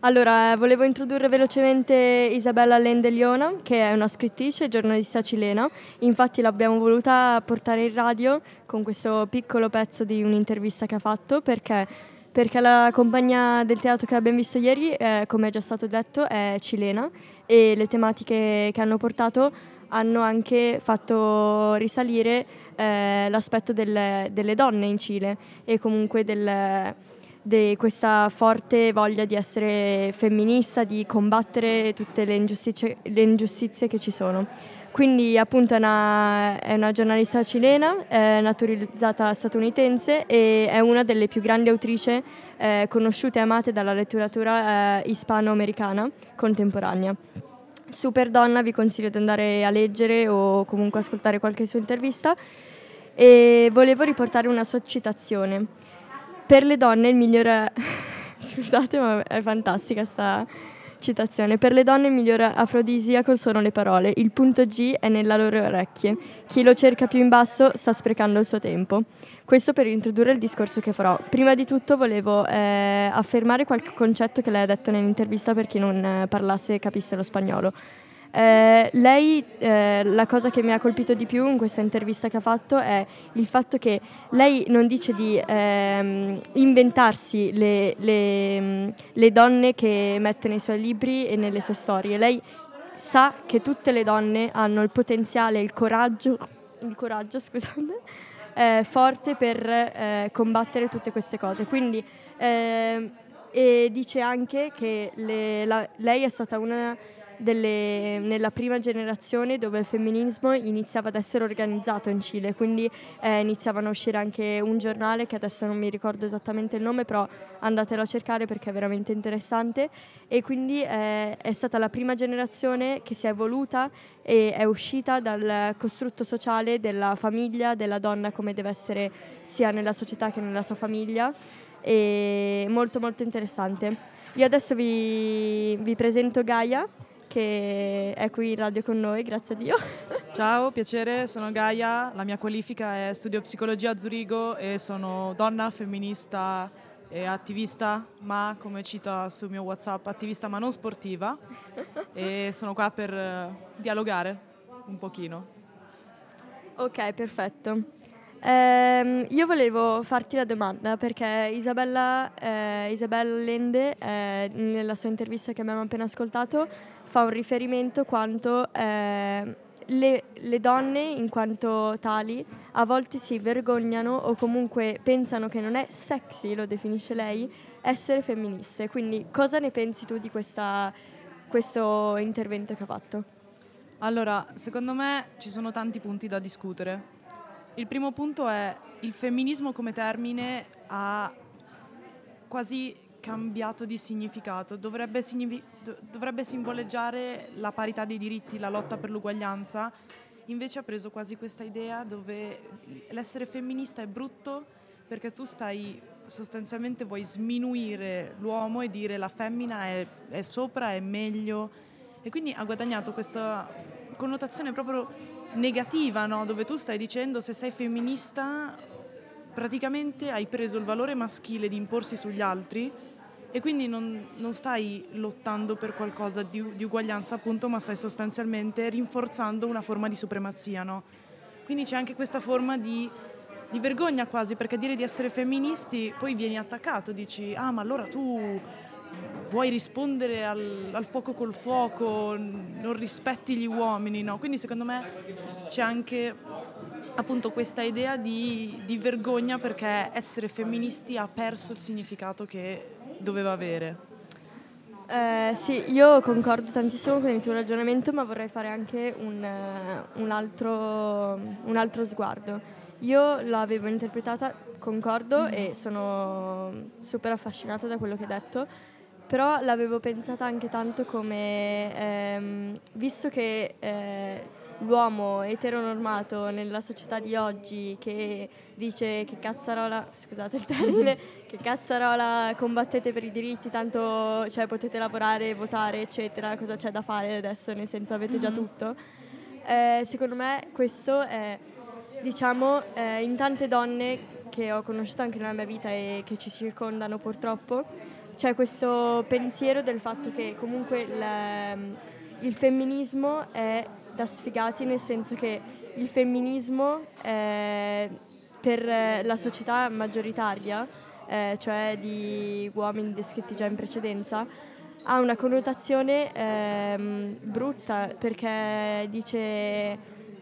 Allora, volevo introdurre velocemente Isabella Lendeliona, che è una scrittrice e giornalista cilena. Infatti l'abbiamo voluta portare in radio con questo piccolo pezzo di un'intervista che ha fatto perché perché la compagnia del teatro che abbiamo visto ieri, eh, come è già stato detto, è cilena e le tematiche che hanno portato hanno anche fatto risalire eh, l'aspetto del- delle donne in Cile e comunque del- di questa forte voglia di essere femminista, di combattere tutte le ingiustizie, le ingiustizie che ci sono. Quindi appunto è una, è una giornalista cilena, è naturalizzata statunitense e è una delle più grandi autrici eh, conosciute e amate dalla letteratura eh, ispano-americana contemporanea. Super donna, vi consiglio di andare a leggere o comunque ascoltare qualche sua intervista e volevo riportare una sua citazione. Per le donne il migliore... Scusate ma è fantastica sta citazione. Per le donne il migliore afrodisiaco sono le parole. Il punto G è nelle loro orecchie. Chi lo cerca più in basso sta sprecando il suo tempo. Questo per introdurre il discorso che farò. Prima di tutto volevo eh, affermare qualche concetto che lei ha detto nell'intervista per chi non eh, parlasse e capisse lo spagnolo. Eh, lei, eh, la cosa che mi ha colpito di più in questa intervista che ha fatto è il fatto che lei non dice di ehm, inventarsi le, le, le donne che mette nei suoi libri e nelle sue storie. Lei sa che tutte le donne hanno il potenziale, il coraggio, il coraggio scusate, eh, forte per eh, combattere tutte queste cose. Quindi, eh, e dice anche che le, la, lei è stata una delle, nella prima generazione dove il femminismo iniziava ad essere organizzato in Cile, quindi eh, iniziavano a uscire anche un giornale che adesso non mi ricordo esattamente il nome, però andatelo a cercare perché è veramente interessante. E quindi eh, è stata la prima generazione che si è evoluta e è uscita dal costrutto sociale della famiglia, della donna come deve essere sia nella società che nella sua famiglia. E molto molto interessante. Io adesso vi, vi presento Gaia che è qui in radio con noi, grazie a Dio. Ciao, piacere, sono Gaia, la mia qualifica è studio psicologia a Zurigo e sono donna, femminista e attivista, ma come cita sul mio WhatsApp, attivista ma non sportiva e sono qua per eh, dialogare un pochino. Ok, perfetto. Ehm, io volevo farti la domanda perché Isabella, eh, Isabella Lende, eh, nella sua intervista che abbiamo appena ascoltato, fa un riferimento quanto eh, le, le, donne, in quanto tali, a volte si vergognano o comunque pensano che non è sexy, lo definisce lei, essere femministe. Quindi cosa ne pensi tu di questa, questo intervento che ha fatto? Allora, secondo me ci sono tanti punti da discutere. Il primo punto è il femminismo come termine ha quasi cambiato di significato, dovrebbe, signifi- dovrebbe simboleggiare la parità dei diritti, la lotta per l'uguaglianza, invece ha preso quasi questa idea dove l'essere femminista è brutto perché tu stai sostanzialmente vuoi sminuire l'uomo e dire la femmina è, è sopra, è meglio. E quindi ha guadagnato questa connotazione proprio negativa, no? dove tu stai dicendo se sei femminista praticamente hai preso il valore maschile di imporsi sugli altri e quindi non, non stai lottando per qualcosa di, di, uguaglianza appunto, ma stai sostanzialmente rinforzando una forma di supremazia, no? Quindi c'è anche questa forma di, di, vergogna quasi, perché dire di essere femministi poi vieni attaccato, dici ah ma allora tu vuoi rispondere al, al fuoco col fuoco, non rispetti gli uomini, no? Quindi secondo me c'è anche appunto questa idea di, di, vergogna perché essere femministi ha perso il significato che doveva avere. Eh, sì, io concordo tantissimo con il tuo ragionamento, ma vorrei fare anche un, uh, un, altro, un altro, sguardo. Io l'avevo interpretata, concordo mm. e sono super affascinata da quello che hai detto, però l'avevo pensata anche tanto come, ehm, visto che eh, l'uomo eteronormato nella società di oggi che dice che cazzarola, scusate il termine, che cazzarola combattete per i diritti, tanto cioè, potete lavorare, votare, eccetera, cosa c'è da fare adesso, nel senso avete già tutto. Eh, secondo me questo è, diciamo, eh, in tante donne che ho conosciuto anche nella mia vita e che ci circondano purtroppo, c'è questo pensiero del fatto che comunque il, il femminismo è da sfigati, nel senso che il femminismo eh, per la società maggioritaria, eh, cioè di uomini descritti già in precedenza, ha una connotazione ehm, brutta perché dice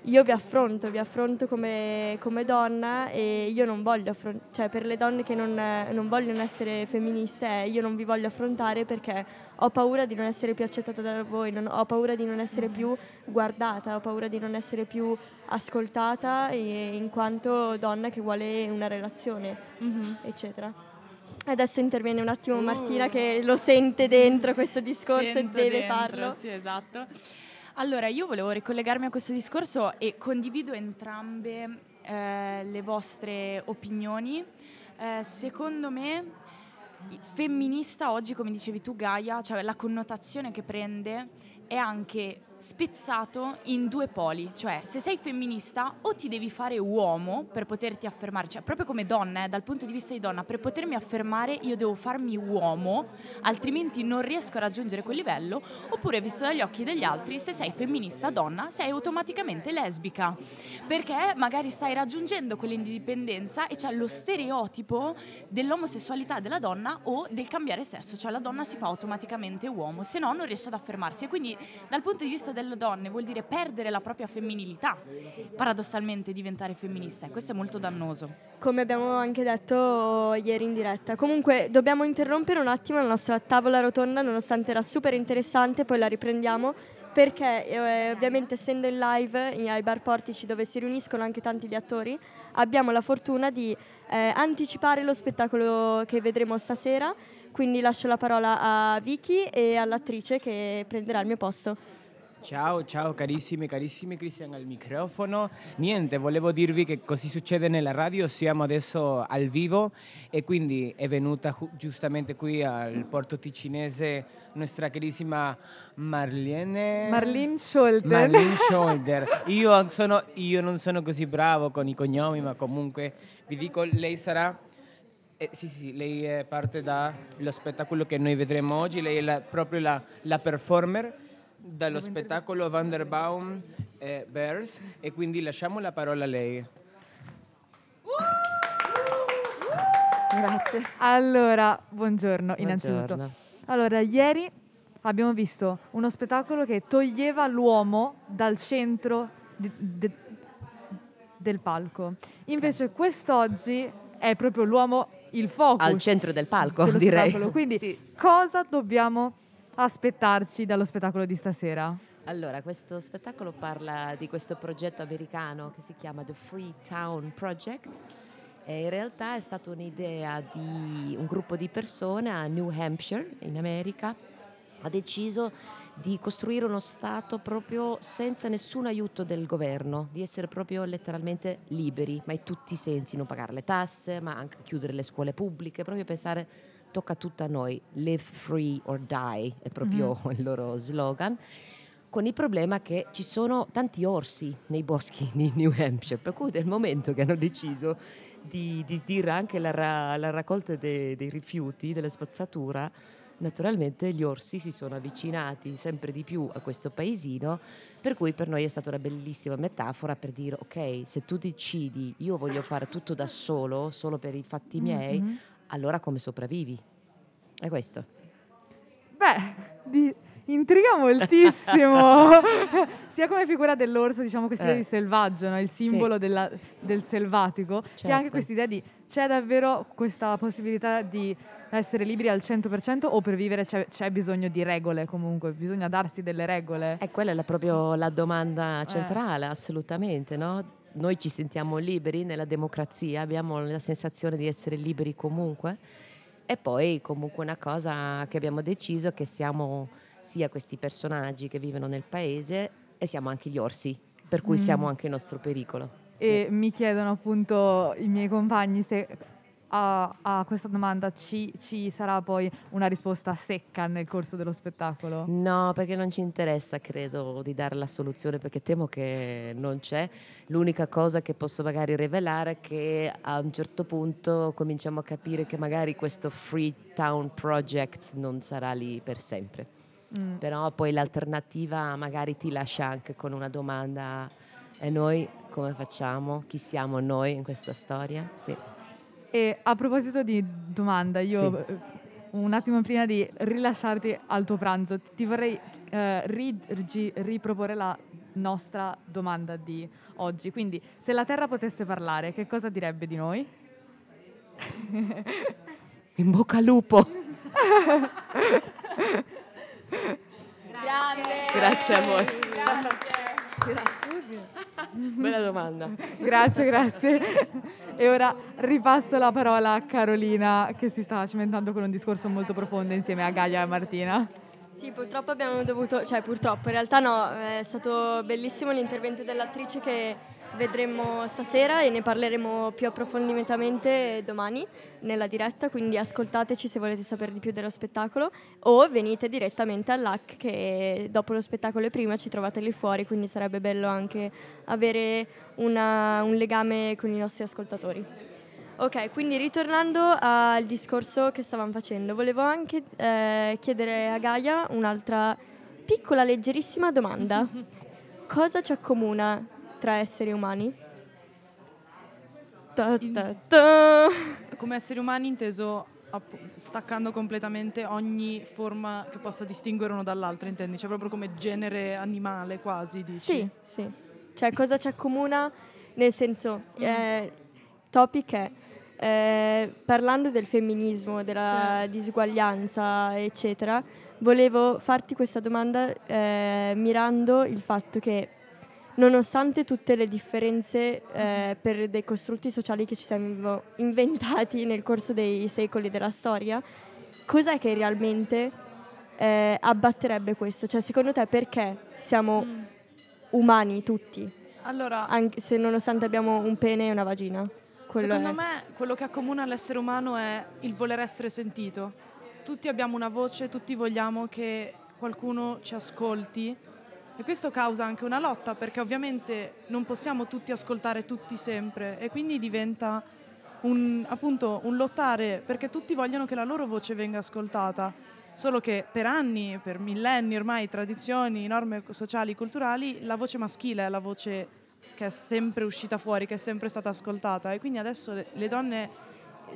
io vi affronto, vi affronto come, come donna e io non voglio affrontare, cioè per le donne che non, non vogliono essere femministe, eh, io non vi voglio affrontare perché ho paura di non essere più accettata da voi, non, ho paura di non essere più guardata, ho paura di non essere più ascoltata in quanto donna che vuole una relazione, mm-hmm. eccetera. Adesso interviene un attimo Martina uh. che lo sente dentro questo discorso Sento e deve dentro, farlo. Sì, esatto. Allora, io volevo ricollegarmi a questo discorso e condivido entrambe eh, le vostre opinioni. Eh, secondo me, femminista oggi, come dicevi tu Gaia, cioè la connotazione che prende è anche spezzato in due poli, cioè se sei femminista o ti devi fare uomo per poterti affermare, cioè proprio come donna, eh, dal punto di vista di donna, per potermi affermare io devo farmi uomo, altrimenti non riesco a raggiungere quel livello, oppure visto dagli occhi degli altri, se sei femminista donna, sei automaticamente lesbica, perché magari stai raggiungendo quell'indipendenza e c'è lo stereotipo dell'omosessualità della donna o del cambiare sesso, cioè la donna si fa automaticamente uomo, se no non riesce ad affermarsi. E quindi dal punto di vista delle donne vuol dire perdere la propria femminilità, paradossalmente diventare femminista e questo è molto dannoso. Come abbiamo anche detto ieri in diretta. Comunque dobbiamo interrompere un attimo la nostra tavola rotonda, nonostante era super interessante, poi la riprendiamo perché eh, ovviamente essendo in live ai bar portici dove si riuniscono anche tanti gli attori, abbiamo la fortuna di eh, anticipare lo spettacolo che vedremo stasera, quindi lascio la parola a Vicky e all'attrice che prenderà il mio posto. Ciao, ciao carissimi, carissimi Cristian al microfono. Niente, volevo dirvi che così succede nella radio, siamo adesso al vivo e quindi è venuta giustamente qui al porto ticinese nostra carissima Marlene... Marlene Scholder. Marlene Scholder. Io, sono- io non sono così bravo con i cognomi, ma comunque vi dico, lei sarà... eh, sì, sì, sì, lei è parte dallo spettacolo che noi vedremo oggi, lei è la- proprio la, la performer dallo spettacolo Vanderbaum e Bears e quindi lasciamo la parola a lei. Grazie. Allora, buongiorno, innanzitutto. Buongiorno. Allora, ieri abbiamo visto uno spettacolo che toglieva l'uomo dal centro di- de- del palco. Invece quest'oggi è proprio l'uomo il focus. Al centro del palco, direi. spettacolo. Quindi Sì. cosa dobbiamo aspettarci dallo spettacolo di stasera? Allora, questo spettacolo parla di questo progetto americano che si chiama The Free Town Project. E in realtà è stata un'idea di un gruppo di persone a New Hampshire, in America, ha deciso di costruire uno Stato proprio senza nessun aiuto del governo, di essere proprio letteralmente liberi, ma in tutti i sensi, non pagare le tasse, ma anche chiudere le scuole pubbliche, proprio pensare tocca tutto a noi, live free or die è proprio il loro slogan con il problema che ci sono tanti orsi nei boschi di New Hampshire, per cui nel momento che hanno deciso di, di sdire anche la, ra- la raccolta de- dei rifiuti, della spazzatura, naturalmente gli orsi si sono avvicinati sempre di più a questo paesino, per cui per noi è stata una bellissima metafora per dire ok, se tu decidi io voglio fare tutto da solo, solo per i fatti miei, Mhm. Allora come sopravvivi? È questo. Beh, di- intriga moltissimo. Sia come figura dell'orso, diciamo questa idea Eh. di selvaggio, no? il Sì. simbolo della- del selvatico, che Certo. anche questa idea di c'è davvero questa possibilità di essere liberi al 100% o per vivere c'è, c'è bisogno di regole comunque, bisogna darsi delle regole. E quella è la- proprio la domanda centrale, assolutamente, no? Noi ci sentiamo liberi nella democrazia, abbiamo la sensazione di essere liberi comunque e poi comunque una cosa che abbiamo deciso è che siamo sia questi personaggi che vivono nel paese e siamo anche gli orsi, per cui Mm. siamo anche il nostro pericolo. Sì. E mi chiedono appunto i miei compagni se a, a questa domanda ci, ci sarà poi una risposta secca nel corso dello spettacolo. No, perché non ci interessa, credo, di dare la soluzione, perché temo che non c'è. L'unica cosa che posso magari rivelare è che a un certo punto cominciamo a capire che magari questo Free Town Project non sarà lì per sempre. Mm. Però poi l'alternativa magari ti lascia anche con una domanda, e noi come facciamo? Chi siamo noi in questa storia? Sì. E a proposito di domanda, io Sì. eh, un attimo prima di rilasciarti al tuo pranzo, ti vorrei eh, ri- ri- riproporre la nostra domanda di oggi. Quindi, se la Terra potesse parlare, che cosa direbbe di noi? In bocca al lupo! Grande! Grazie a voi. Grazie. Bella domanda. Grazie, grazie. E ora ripasso la parola a Carolina che si sta cimentando con un discorso molto profondo insieme a Gaia e Martina. Sì, purtroppo abbiamo dovuto, cioè purtroppo, in realtà no, è stato bellissimo l'intervento dell'attrice che vedremo stasera e ne parleremo più approfonditamente domani nella diretta, quindi ascoltateci se volete sapere di più dello spettacolo o venite direttamente all'AC che dopo lo spettacolo e prima ci trovate lì fuori, quindi sarebbe bello anche avere una- un legame con i nostri ascoltatori. Ok, quindi ritornando al discorso che stavamo facendo, volevo anche eh, chiedere a Gaia un'altra piccola, leggerissima domanda. Cosa ci accomuna tra esseri umani? Ta ta ta. Come esseri umani inteso staccando completamente ogni forma che possa distinguere uno dall'altro, intendi? Cioè proprio come genere animale quasi, dici? Sì, sì. Cioè, cosa ci accomuna? Nel senso, eh, topic è, eh, parlando del femminismo, della disuguaglianza, eccetera, volevo farti questa domanda eh, mirando il fatto che nonostante tutte le differenze eh, per dei costrutti sociali che ci siamo inventati nel corso dei secoli della storia, cos'è che realmente eh, abbatterebbe questo? Cioè, secondo te perché siamo umani tutti? Allora, Anche se nonostante abbiamo un pene e una vagina. Secondo è- me quello che accomuna l'essere umano è il voler essere sentito. Tutti abbiamo una voce, tutti vogliamo che qualcuno ci ascolti e questo causa anche una lotta perché ovviamente non possiamo tutti ascoltare tutti sempre e quindi diventa un, appunto un lottare perché tutti vogliono che la loro voce venga ascoltata. Solo che per anni, per millenni ormai, tradizioni, norme sociali, culturali, la voce maschile è la voce che è sempre uscita fuori, che è sempre stata ascoltata e quindi adesso le, le donne,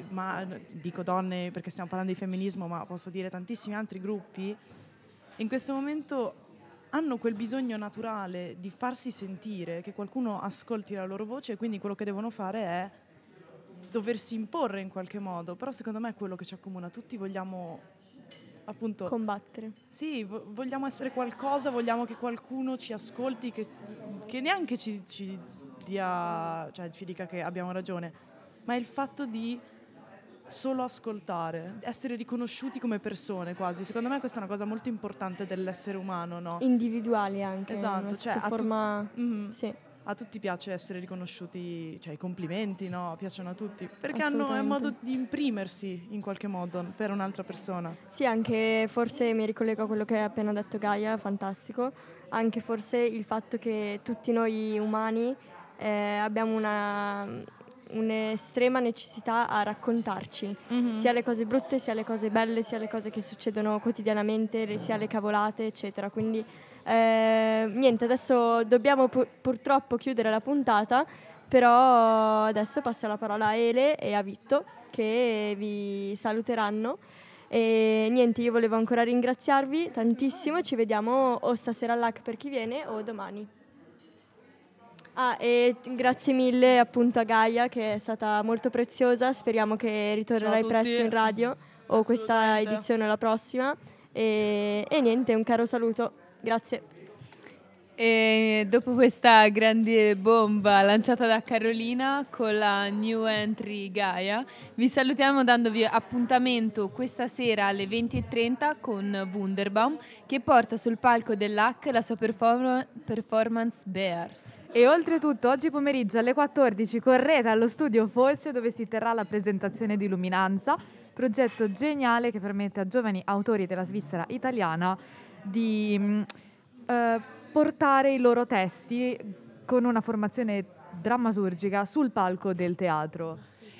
ma dico donne perché stiamo parlando di femminismo, ma posso dire tantissimi altri gruppi, in questo momento hanno quel bisogno naturale di farsi sentire, che qualcuno ascolti la loro voce e quindi quello che devono fare è doversi imporre in qualche modo, però secondo me è quello che ci accomuna, tutti vogliamo appunto combattere. Sì, vo- vogliamo essere qualcosa, vogliamo che qualcuno ci ascolti, che, che neanche ci, ci dia, cioè ci dica che abbiamo ragione, ma il fatto di solo ascoltare, essere riconosciuti come persone quasi. Secondo me questa è una cosa molto importante dell'essere umano, no? Individuali anche. Esatto, cioè a, tu- forma... Mhm. Sì. a tutti piace essere riconosciuti, cioè i complimenti, no? Piacciono a tutti, perché hanno, è un modo di imprimersi in qualche modo per un'altra persona. Sì, anche forse mi ricollego a quello che hai appena detto Gaia, fantastico. Anche forse il fatto che tutti noi umani eh, abbiamo una, un'estrema necessità a raccontarci, Mhm. sia le cose brutte, sia le cose belle, sia le cose che succedono quotidianamente, sia le cavolate, eccetera. Quindi eh, niente, adesso dobbiamo pu- purtroppo chiudere la puntata, però adesso passo la parola a Ele e a Vitto che vi saluteranno. E niente, io volevo ancora ringraziarvi tantissimo. Ci vediamo o stasera all'AC per chi viene o domani. Ah, e grazie mille appunto a Gaia che è stata molto preziosa. Speriamo che ritornerai presto in radio o questa edizione o la prossima. E, e niente, un caro saluto. Grazie. E dopo questa grande bomba lanciata da Carolina con la new entry Gaia, vi salutiamo dandovi appuntamento questa sera alle 20.30 con Wunderbaum che porta sul palco dell'HAC la sua perform- performance Bears. E oltretutto oggi pomeriggio alle 14 correte allo studio Foce dove si terrà la presentazione di Luminanza, progetto geniale che permette a giovani autori della Svizzera italiana di mh, eh, portare i loro testi con una formazione drammaturgica sul palco del teatro.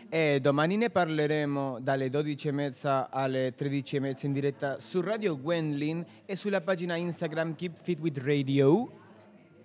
E domani ne parleremo dalle 12.30 alle 13.30 in diretta su Radio Gwendlin e sulla pagina Instagram Keep Fit with Radio.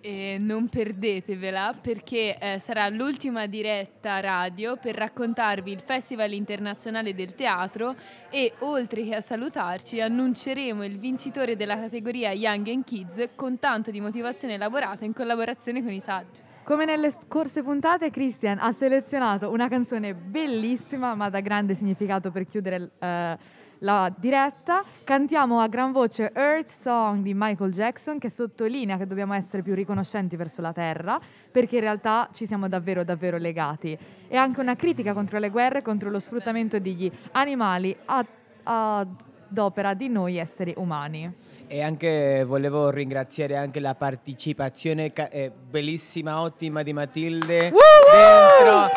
E non perdetevela perché eh, sarà l'ultima diretta radio per raccontarvi il Festival Internazionale del Teatro e oltre che a salutarci annunceremo il vincitore della categoria Young and Kids con tanto di motivazione elaborata in collaborazione con i saggi. Come nelle scorse puntate, Christian ha selezionato una canzone bellissima ma da grande significato per chiudere eh, la diretta. Cantiamo a gran voce Earth Song di Michael Jackson che sottolinea che dobbiamo essere più riconoscenti verso la terra perché in realtà ci siamo davvero davvero legati. È anche una critica contro le guerre, contro lo sfruttamento degli animali ad, ad opera di noi esseri umani. E anche volevo ringraziare anche la partecipazione ca- eh, bellissima, ottima di Matilde dentro,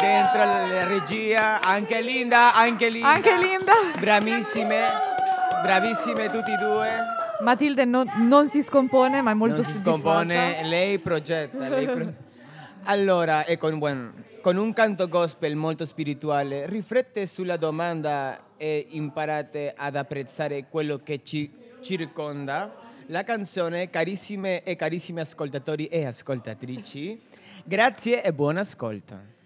dentro la regia, anche Linda, anche Linda. Anche Linda. Bravissime, bravissime tutti e due. Matilde non, non si scompone, ma è molto non si scompone, lei progetta. lei pro- allora, e con, bueno, con un canto gospel molto spirituale, riflette sulla domanda e imparate ad apprezzare quello che ci circonda. La canzone, carissime e carissimi ascoltatori e ascoltatrici, grazie e buon ascolto.